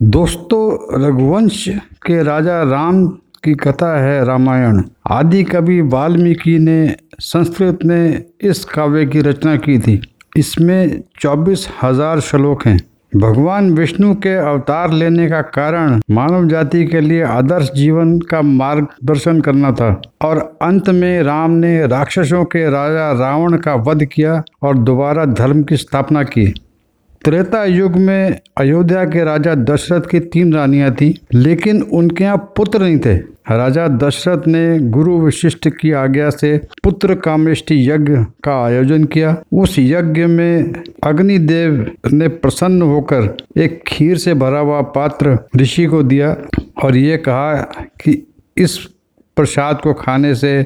दोस्तों, रघुवंश के राजा राम की कथा है रामायण। आदि कवि वाल्मीकि ने, संस्कृत में इस काव्य की रचना की थी। इसमें चौबीस हज़ार श्लोक हैं। भगवान विष्णु के अवतार लेने का कारण मानव जाति के लिए आदर्श जीवन का मार्गदर्शन करना था और अंत में राम ने राक्षसों के राजा रावण का वध किया और दोबारा धर्म की स्थापना की। त्रेता युग में अयोध्या के राजा दशरथ की तीन रानियाँ थी, लेकिन उनके यहाँ पुत्र नहीं थे। राजा दशरथ ने गुरु वशिष्ठ की आज्ञा से पुत्र कामेष्टि यज्ञ का आयोजन किया। उस यज्ञ में अग्निदेव ने प्रसन्न होकर एक खीर से भरा हुआ पात्र ऋषि को दिया और ये कहा कि इस प्रसाद को खाने से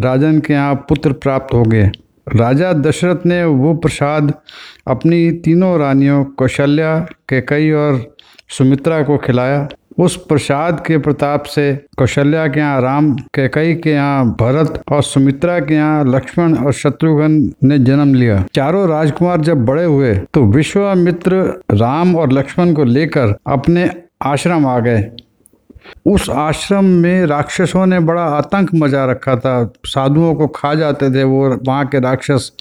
राजन के यहाँ पुत्र प्राप्त हो गए। राजा दशरथ ने वो प्रसाद अपनी तीनों रानियों कौशल्या, कैकई और सुमित्रा को खिलाया। उस प्रसाद के प्रताप से कौशल्या के यहाँ राम, कैकई के यहाँ भरत और सुमित्रा के यहाँ लक्ष्मण और शत्रुघ्न ने जन्म लिया। चारों राजकुमार जब बड़े हुए तो विश्वामित्र राम और लक्ष्मण को लेकर अपने आश्रम आ गए। उस आश्रम में राक्षसों ने बड़ा आतंक मचा रखा था। साधुओं को खा जाते थे वो वहाँ के राक्षस।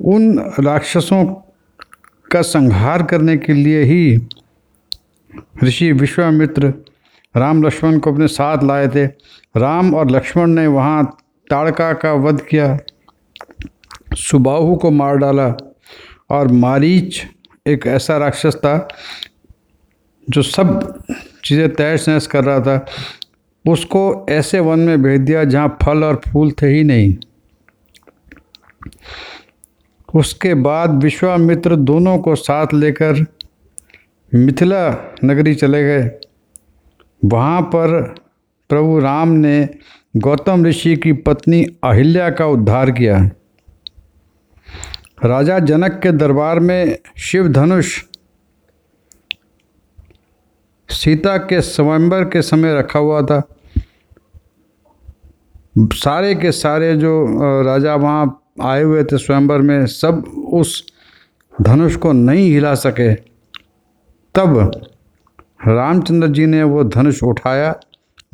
उन राक्षसों का संहार करने के लिए ही ऋषि विश्वामित्र राम लक्ष्मण को अपने साथ लाए थे। राम और लक्ष्मण ने वहाँ ताड़का का वध किया। सुबाहु को मार डाला और मारीच एक ऐसा राक्षस था जो सब चीज़ें तहस नहस कर रहा था। उसको ऐसे वन में भेज दिया जहाँ फल और फूल थे ही नहीं। उसके बाद विश्वामित्र दोनों को साथ लेकर मिथिला नगरी चले गए। वहाँ पर प्रभु राम ने गौतम ऋषि की पत्नी अहिल्या का उद्धार किया। राजा जनक के दरबार में शिव धनुष सीता के स्वयंवर के समय रखा हुआ था। सारे के सारे जो राजा वहाँ आए हुए थे स्वयंवर में, सब उस धनुष को नहीं हिला सके। तब रामचंद्र जी ने वो धनुष उठाया,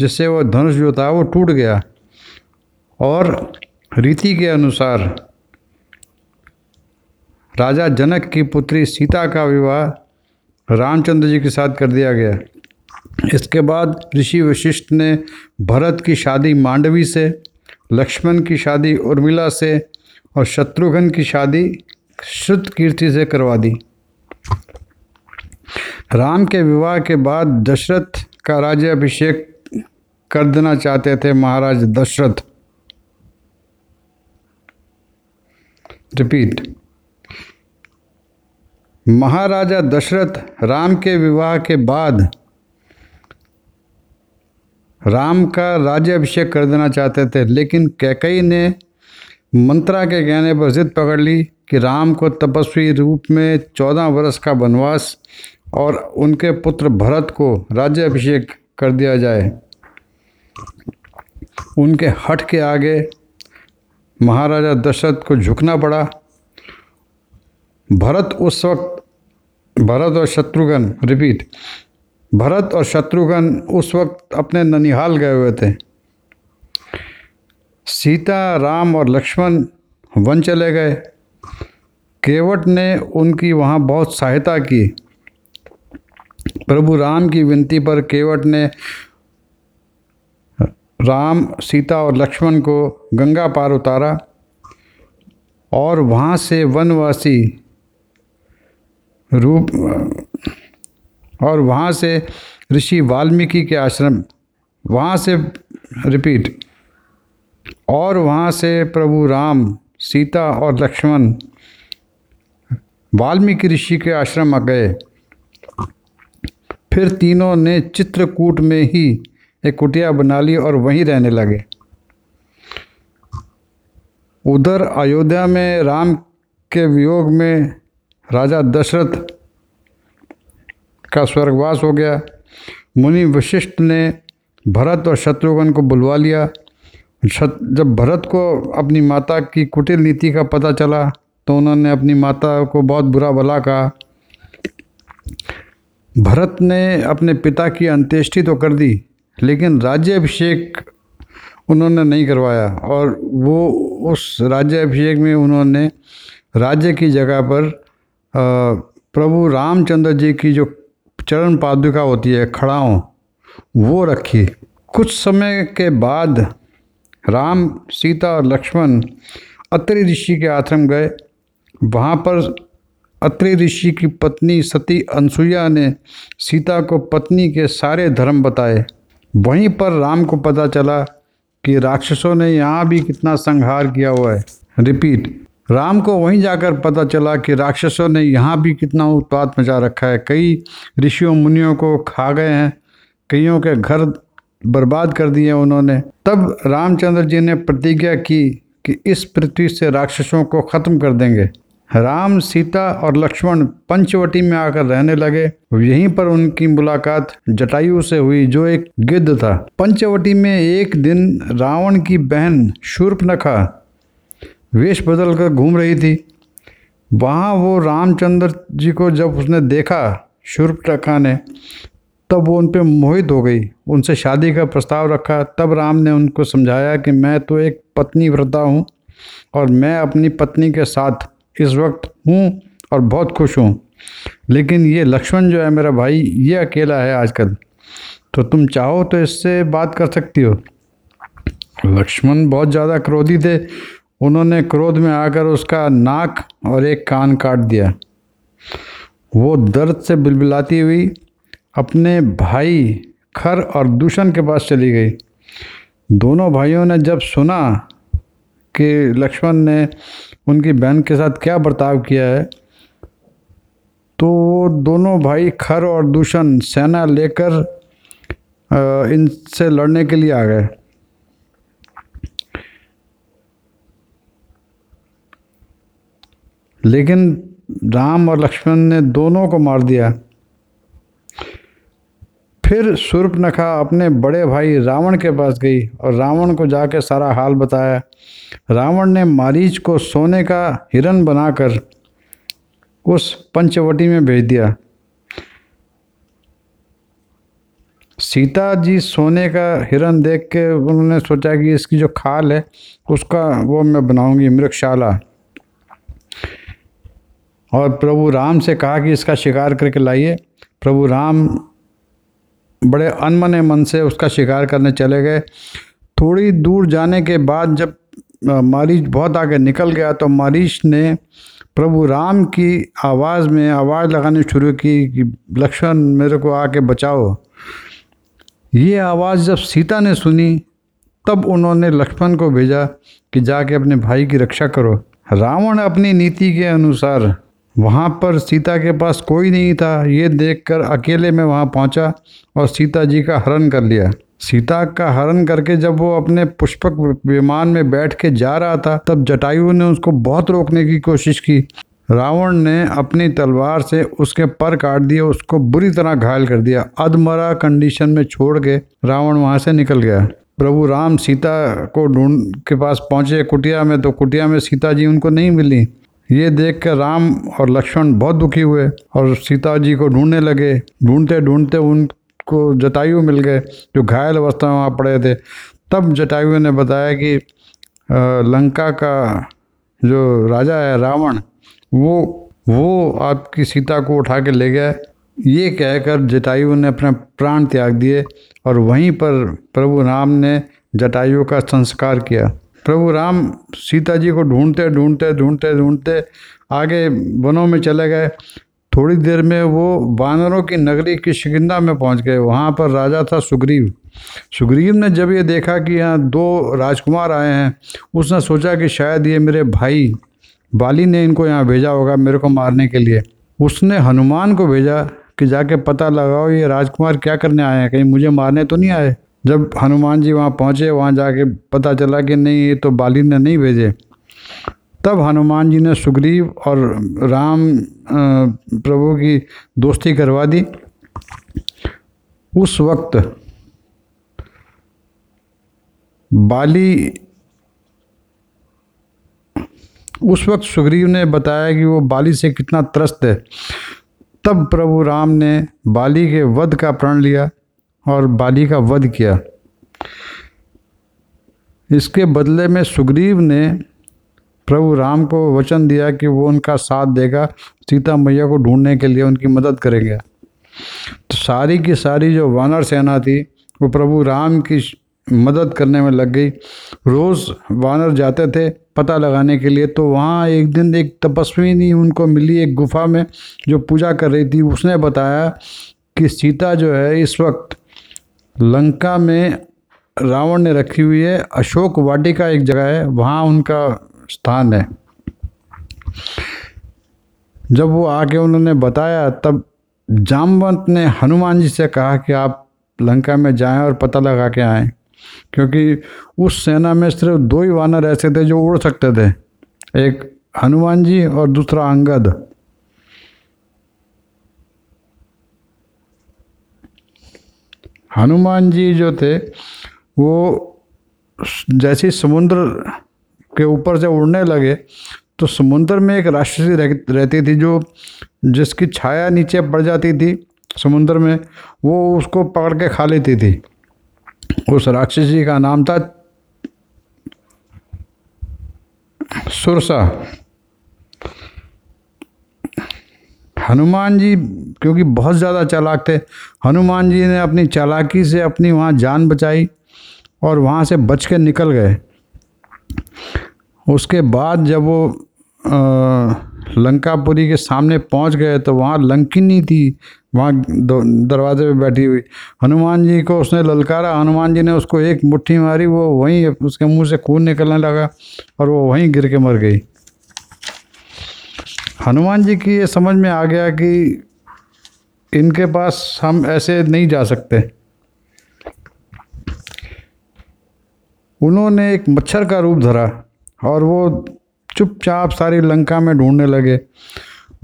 जिससे वो धनुष जो था वो टूट गया। और रीति के अनुसार राजा जनक की पुत्री सीता का विवाह रामचंद्र जी के साथ कर दिया गया। इसके बाद ऋषि वशिष्ठ ने भरत की शादी मांडवी से, लक्ष्मण की शादी उर्मिला से और शत्रुघ्न की शादी श्रुत कीर्ति से करवा दी। राम के विवाह के बाद दशरथ का राज्य अभिषेक कर देना चाहते थे महाराज दशरथ। रिपीट। महाराजा दशरथ राम के विवाह के बाद राम का राज्य अभिषेक कर देना चाहते थे, लेकिन कैकई ने मंत्रा के कहने पर जिद पकड़ ली कि राम को तपस्वी रूप में चौदह वर्ष का वनवास और उनके पुत्र भरत को राज्य अभिषेक कर दिया जाए। उनके हट के आगे महाराजा दशरथ को झुकना पड़ा। भरत उस वक्त, भरत और शत्रुघ्न रिपीट भरत और शत्रुघ्न उस वक्त अपने ननिहाल गए हुए थे। सीता, राम और लक्ष्मण वन चले गए। केवट ने उनकी वहाँ बहुत सहायता की। प्रभु राम की विनती पर केवट ने राम, सीता और लक्ष्मण को गंगा पार उतारा और वहाँ से वनवासी रूप, और वहाँ से ऋषि वाल्मीकि के आश्रम, वहाँ से रिपीट, और वहाँ से प्रभु राम, सीता और लक्ष्मण, वाल्मीकि ऋषि के आश्रम आ गए। फिर तीनों ने चित्रकूट में ही एक कुटिया बना ली और वहीं रहने लगे। उधर अयोध्या में राम के वियोग में राजा दशरथ का स्वर्गवास हो गया। मुनि वशिष्ठ ने भरत और शत्रुघ्न को बुलवा लिया। जब भरत को अपनी माता की कुटिल नीति का पता चला तो उन्होंने अपनी माता को बहुत बुरा भला कहा। भरत ने अपने पिता की अंत्येष्टि तो कर दी, लेकिन राज्य अभिषेक उन्होंने नहीं करवाया और वो उस राज्य अभिषेक में उन्होंने राज्य की जगह पर प्रभु रामचंद्र जी की जो चरण पादुका होती है, खड़ाओं, वो रखी। कुछ समय के बाद राम, सीता और लक्ष्मण अत्रि ऋषि के आश्रम गए। वहाँ पर अत्रि ऋषि की पत्नी सती अनसुईया ने सीता को पत्नी के सारे धर्म बताए। वहीं पर राम को पता चला कि राक्षसों ने यहाँ भी कितना संहार किया हुआ है। रिपीट राम को वहीं जाकर पता चला कि राक्षसों ने यहाँ भी कितना उत्पाद मचा रखा है। कई ऋषियों मुनियों को खा गए हैं। कईयों के घर बर्बाद कर दिए उन्होंने। तब रामचंद्र जी ने प्रतिज्ञा की कि इस पृथ्वी से राक्षसों को ख़त्म कर देंगे। राम, सीता और लक्ष्मण पंचवटी में आकर रहने लगे। यहीं पर उनकी मुलाकात जटायु से हुई, जो एक गिद्ध था। पंचवटी में एक दिन रावण की बहन शूर्पनखा वेश बदल कर घूम रही थी। वहाँ वो रामचंद्र जी को जब उसने देखा शूर्पनखा ने, तब वो उन पर मोहित हो गई। उनसे शादी का प्रस्ताव रखा। तब राम ने उनको समझाया कि मैं तो एक पत्नी व्रता हूँ और मैं अपनी पत्नी के साथ इस वक्त हूँ और बहुत खुश हूँ। लेकिन ये लक्ष्मण जो है मेरा भाई, ये अकेला है आजकल। तो तुम चाहो तो इससे बात कर सकती हो। लक्ष्मण बहुत ज़्यादा क्रोधी थे। उन्होंने क्रोध में आकर उसका नाक और एक कान काट दिया। वो दर्द से बिलबिलाती हुई अपने भाई खर और दूषण के पास चली गई। दोनों भाइयों ने जब सुना कि लक्ष्मण ने उनकी बहन के साथ क्या बर्ताव किया है तो वो दोनों भाई खर और दूषण सेना लेकर इनसे लड़ने के लिए आ गए। लेकिन राम और लक्ष्मण ने दोनों को मार दिया। फिर सूर्पनखा अपने बड़े भाई रावण के पास गई और रावण को जाके सारा हाल बताया। रावण ने मारीच को सोने का हिरन बनाकर उस पंचवटी में भेज दिया। सीता जी सोने का हिरन देख के उन्होंने सोचा कि इसकी जो खाल है, उसका वो मैं बनाऊँगी, मृगशाला। और प्रभु राम से कहा कि इसका शिकार करके लाइए। प्रभु राम बड़े अनमने मन से उसका शिकार करने चले गए। थोड़ी दूर जाने के बाद जब मारीच बहुत आगे निकल गया तो मारीच ने प्रभु राम की आवाज़ में आवाज़ लगानी शुरू की कि, लक्ष्मण, मेरे को आके बचाओ। ये आवाज़ जब सीता ने सुनी, तब उन्होंने लक्ष्मण को भेजा कि जाके अपने भाई की रक्षा करो। रावण अपनी नीति के अनुसार वहाँ पर सीता के पास कोई नहीं था। ये देखकर अकेले में वहाँ पहुँचा और सीता जी का हरण कर लिया। सीता का हरण करके जब वो अपने पुष्पक विमान में बैठ के जा रहा था, तब जटायु ने उसको बहुत रोकने की कोशिश की। रावण ने अपनी तलवार से उसके पर काट दिए उसको बुरी तरह घायल कर दिया। अधमरा कंडीशन में छोड़ के रावण वहाँ से निकल गया। प्रभु राम सीता को ढूंढ के पास पहुँचे कुटिया में तो कुटिया में सीता जी उनको नहीं मिली। ये देख कर राम और लक्ष्मण बहुत दुखी हुए और सीता जी को ढूँढने लगे। ढूंढते ढूंढते उनको जटायु मिल गए, जो घायल अवस्था में वहाँ पड़े थे। तब जटायु ने बताया कि लंका का जो राजा है रावण, वो वो आपकी सीता को उठा के ले गया। ये कहकर जटायु ने अपने प्राण त्याग दिए और वहीं पर प्रभु राम ने जटायु का संस्कार किया। प्रभु राम सीता जी को ढूंढते ढूंढते ढूंढते ढूंढते आगे वनों में चले गए। थोड़ी देर में वो बानरों की नगरी की शिकिंदा में पहुँच गए। वहाँ पर राजा था सुग्रीव। सुग्रीव ने जब ये देखा कि यहाँ दो राजकुमार आए हैं, उसने सोचा कि शायद ये मेरे भाई बाली ने इनको यहाँ भेजा होगा मेरे को मारने के लिए। उसने हनुमान को भेजा कि जाके पता लगाओ ये राजकुमार क्या करने आए हैं, कहीं मुझे मारने तो नहीं आए? जब हनुमान जी वहाँ पहुँचे, वहाँ जाके पता चला कि नहीं, ये तो बाली ने नहीं भेजे। तब हनुमान जी ने सुग्रीव और राम प्रभु की दोस्ती करवा दी। उस वक्त बाली, उस वक्त सुग्रीव ने बताया कि वो बाली से कितना त्रस्त है। तब प्रभु राम ने बाली के वध का प्रण लिया। और बाली का वध किया। इसके बदले में सुग्रीव ने प्रभु राम को वचन दिया कि वो उनका साथ देगा, सीता मैया को ढूँढने के लिए उनकी मदद करेंगे। तो सारी की सारी जो वानर सेना थी, वो प्रभु राम की मदद करने में लग गई। रोज़ वानर जाते थे पता लगाने के लिए तो वहाँ एक दिन एक तपस्विनी उनको मिली एक गुफा में, जो पूजा कर रही थी। उसने बताया कि सीता जो है इस वक्त लंका में रावण ने रखी हुई है। अशोक वाटिका एक जगह है, वहाँ उनका स्थान है। जब वो आके उन्होंने बताया, तब जामवंत ने हनुमान जी से कहा कि आप लंका में जाएँ और पता लगा के आएँ, क्योंकि उस सेना में सिर्फ़ दो ही वानर ऐसे थे जो उड़ सकते थे। एक हनुमान जी और दूसरा अंगद। हनुमान जी जो थे, वो जैसे समुद्र के ऊपर से उड़ने लगे तो समुद्र में एक राक्षसी रहती थी जो जिसकी छाया नीचे पड़ जाती थी समुद्र में, वो उसको पकड़ के खा लेती थी। उस राक्षसी का नाम था सुरसा। हनुमान जी क्योंकि बहुत ज़्यादा चालाक थे हनुमान जी ने अपनी चालाकी से अपनी वहाँ जान बचाई और वहाँ से बच के निकल गए। उसके बाद जब वो आ, लंकापुरी के सामने पहुँच गए तो वहाँ लंकिनी थी वहाँ दरवाजे पे बैठी हुई। हनुमान जी को उसने ललकारा हनुमान जी ने उसको एक मुट्ठी मारी वो वहीं उसके मुँह से खून निकलने लगा और वो वहीं गिर के मर गई। हनुमान जी की ये समझ में आ गया कि इनके पास हम ऐसे नहीं जा सकते। उन्होंने एक मच्छर का रूप धरा और वो चुपचाप सारी लंका में ढूँढने लगे।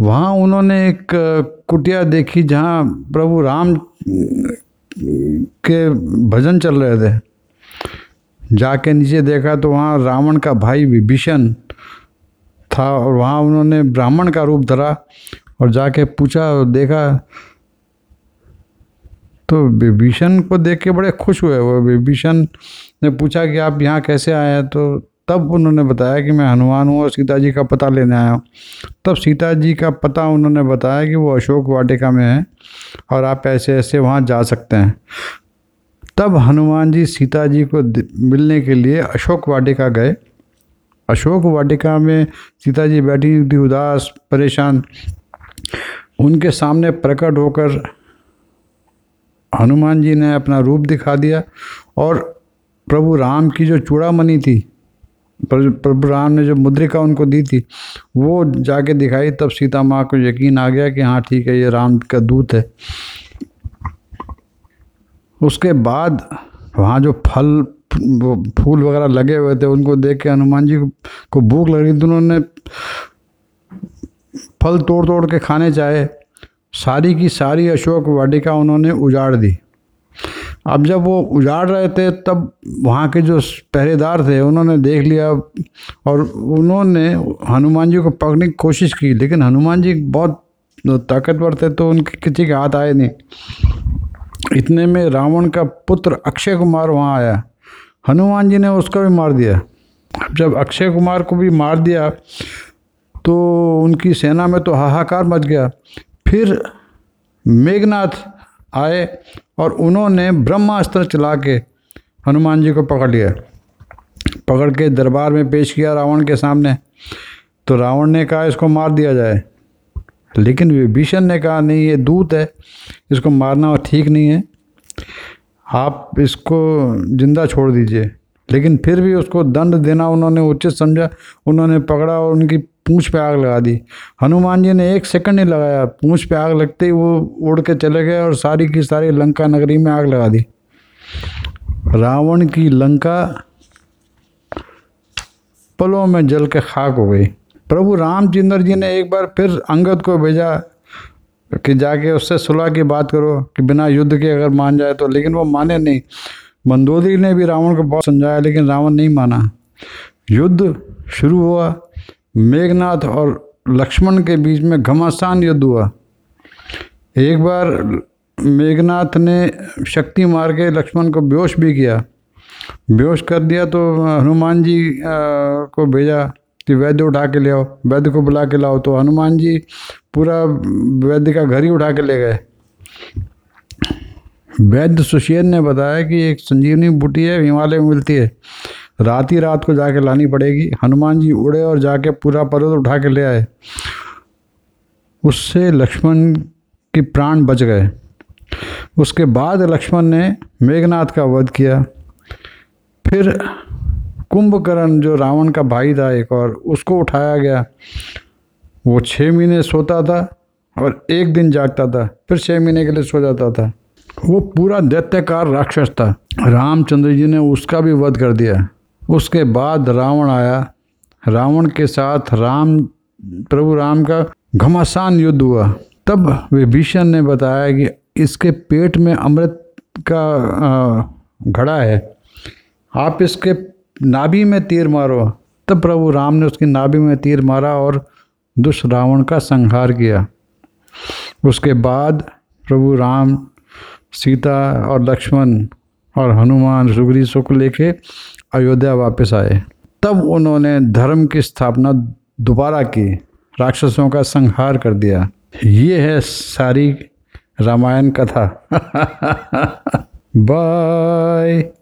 वहाँ उन्होंने एक कुटिया देखी जहाँ प्रभु राम के भजन चल रहे थे। जाके नीचे देखा तो वहाँ रावण का भाई विभीषण था और वहाँ उन्होंने ब्राह्मण का रूप धरा और जाके पूछा और देखा। तो विभीषण को देख के बड़े खुश हुए। वो विभीषण ने पूछा कि आप यहाँ कैसे आए हैं? तो तब उन्होंने बताया कि मैं हनुमान हूँ और सीता जी का पता लेने आया हूँ। तब सीता जी का पता उन्होंने बताया कि वो अशोक वाटिका में है और आप ऐसे ऐसे वहाँ जा सकते हैं। तब हनुमान जी सीता जी को मिलने के लिए अशोक वाटिका गए। अशोक वाटिका में सीता जी बैठी थी उदास, परेशान। उनके सामने प्रकट होकर हनुमान जी ने अपना रूप दिखा दिया और प्रभु राम की जो चूड़ामणि थी प्रभु राम ने जो मुद्रिका उनको दी थी, वो जाके दिखाई। तब सीता माँ को यकीन आ गया कि हाँ ठीक है, ये राम का दूत है। उसके बाद वहाँ जो फल वो फूल वगैरह लगे हुए थे, उनको देख के हनुमान जी को भूख लग। रही थी उन्होंने फल तोड़ तोड़ के खाने चाहे। सारी की सारी अशोक वाटिका उन्होंने उजाड़ दी। अब जब वो उजाड़ रहे थे, तब वहाँ के जो पहरेदार थे, उन्होंने देख लिया और उन्होंने हनुमान जी को पकड़ने की कोशिश की। लेकिन हनुमान जी बहुत ताकतवर थे तो उनके किसी के हाथ आए नहीं। इतने में रावण का पुत्र अक्षय कुमार वहाँ आया। हनुमान जी ने उसको भी मार दिया। जब अक्षय कुमार को भी मार दिया तो उनकी सेना में तो हाहाकार मच गया। फिर मेघनाथ आए और उन्होंने ब्रह्मास्त्र चला के हनुमान जी को पकड़ लिया। पकड़ के दरबार में पेश किया रावण के सामने। तो रावण ने कहा, इसको मार दिया जाए। लेकिन विभीषण ने कहा, नहीं, ये दूत है, इसको मारना ठीक नहीं है। आप इसको ज़िंदा छोड़ दीजिए। लेकिन फिर भी उसको दंड देना उन्होंने उचित समझा, उन्होंने पकड़ा और उनकी पूँछ पे आग लगा दी। हनुमान जी ने एक सेकंड नहीं लगाया, पूंछ पे आग लगते ही वो उड़ के चले गए और सारी की सारी लंका नगरी में आग लगा दी। रावण की लंका पलों में जल के खाक हो गई। प्रभु रामचंद्र जी ने एक बार फिर अंगद को भेजा कि जाके उससे सुलह की बात करो कि बिना युद्ध के अगर मान जाए तो। लेकिन वो माने नहीं। मंदोदरी ने भी रावण को बहुत समझाया, लेकिन रावण नहीं माना। युद्ध शुरू हुआ। मेघनाथ और लक्ष्मण के बीच में घमासान युद्ध हुआ। एक बार मेघनाथ ने शक्ति मार के लक्ष्मण को बेहोश भी किया। बेहोश कर दिया तो हनुमान जी को भेजा। कि वैद्य उठा के ले आओ, वैद्य को बुला के लाओ। तो हनुमान जी पूरा वैद्य का घर ही उठा के ले गए। वैद्य सुशेन ने बताया कि एक संजीवनी बूटी है, हिमालय में मिलती है। रात ही रात को जाके लानी पड़ेगी। हनुमान जी उड़े और जाके पूरा पर्वत उठा के ले आए। उससे लक्ष्मण के प्राण बच गए। उसके बाद लक्ष्मण ने मेघनाथ का वध किया। फिर कुंभकर्ण जो रावण का भाई था एक और, उसको उठाया गया। वो छः महीने सोता था और एक दिन जागता था, फिर छः महीने के लिए सो जाता था। वो पूरा दैत्यकार राक्षस था। रामचंद्र जी ने उसका भी वध कर दिया। उसके बाद रावण आया। रावण के साथ राम, प्रभु राम का घमासान युद्ध हुआ। तब विभीषण ने बताया कि इसके पेट में अमृत का घड़ा है। आप इसके नाभि में तीर मारो। तब प्रभु राम ने उसकी नाभि में तीर मारा और दुष्ट रावण का संहार किया। उसके बाद प्रभु राम, सीता और लक्ष्मण और हनुमान सुग्री को लेके अयोध्या वापस आए। तब उन्होंने धर्म की स्थापना दोबारा की, राक्षसों का संहार कर दिया। ये है सारी रामायण कथा। बाय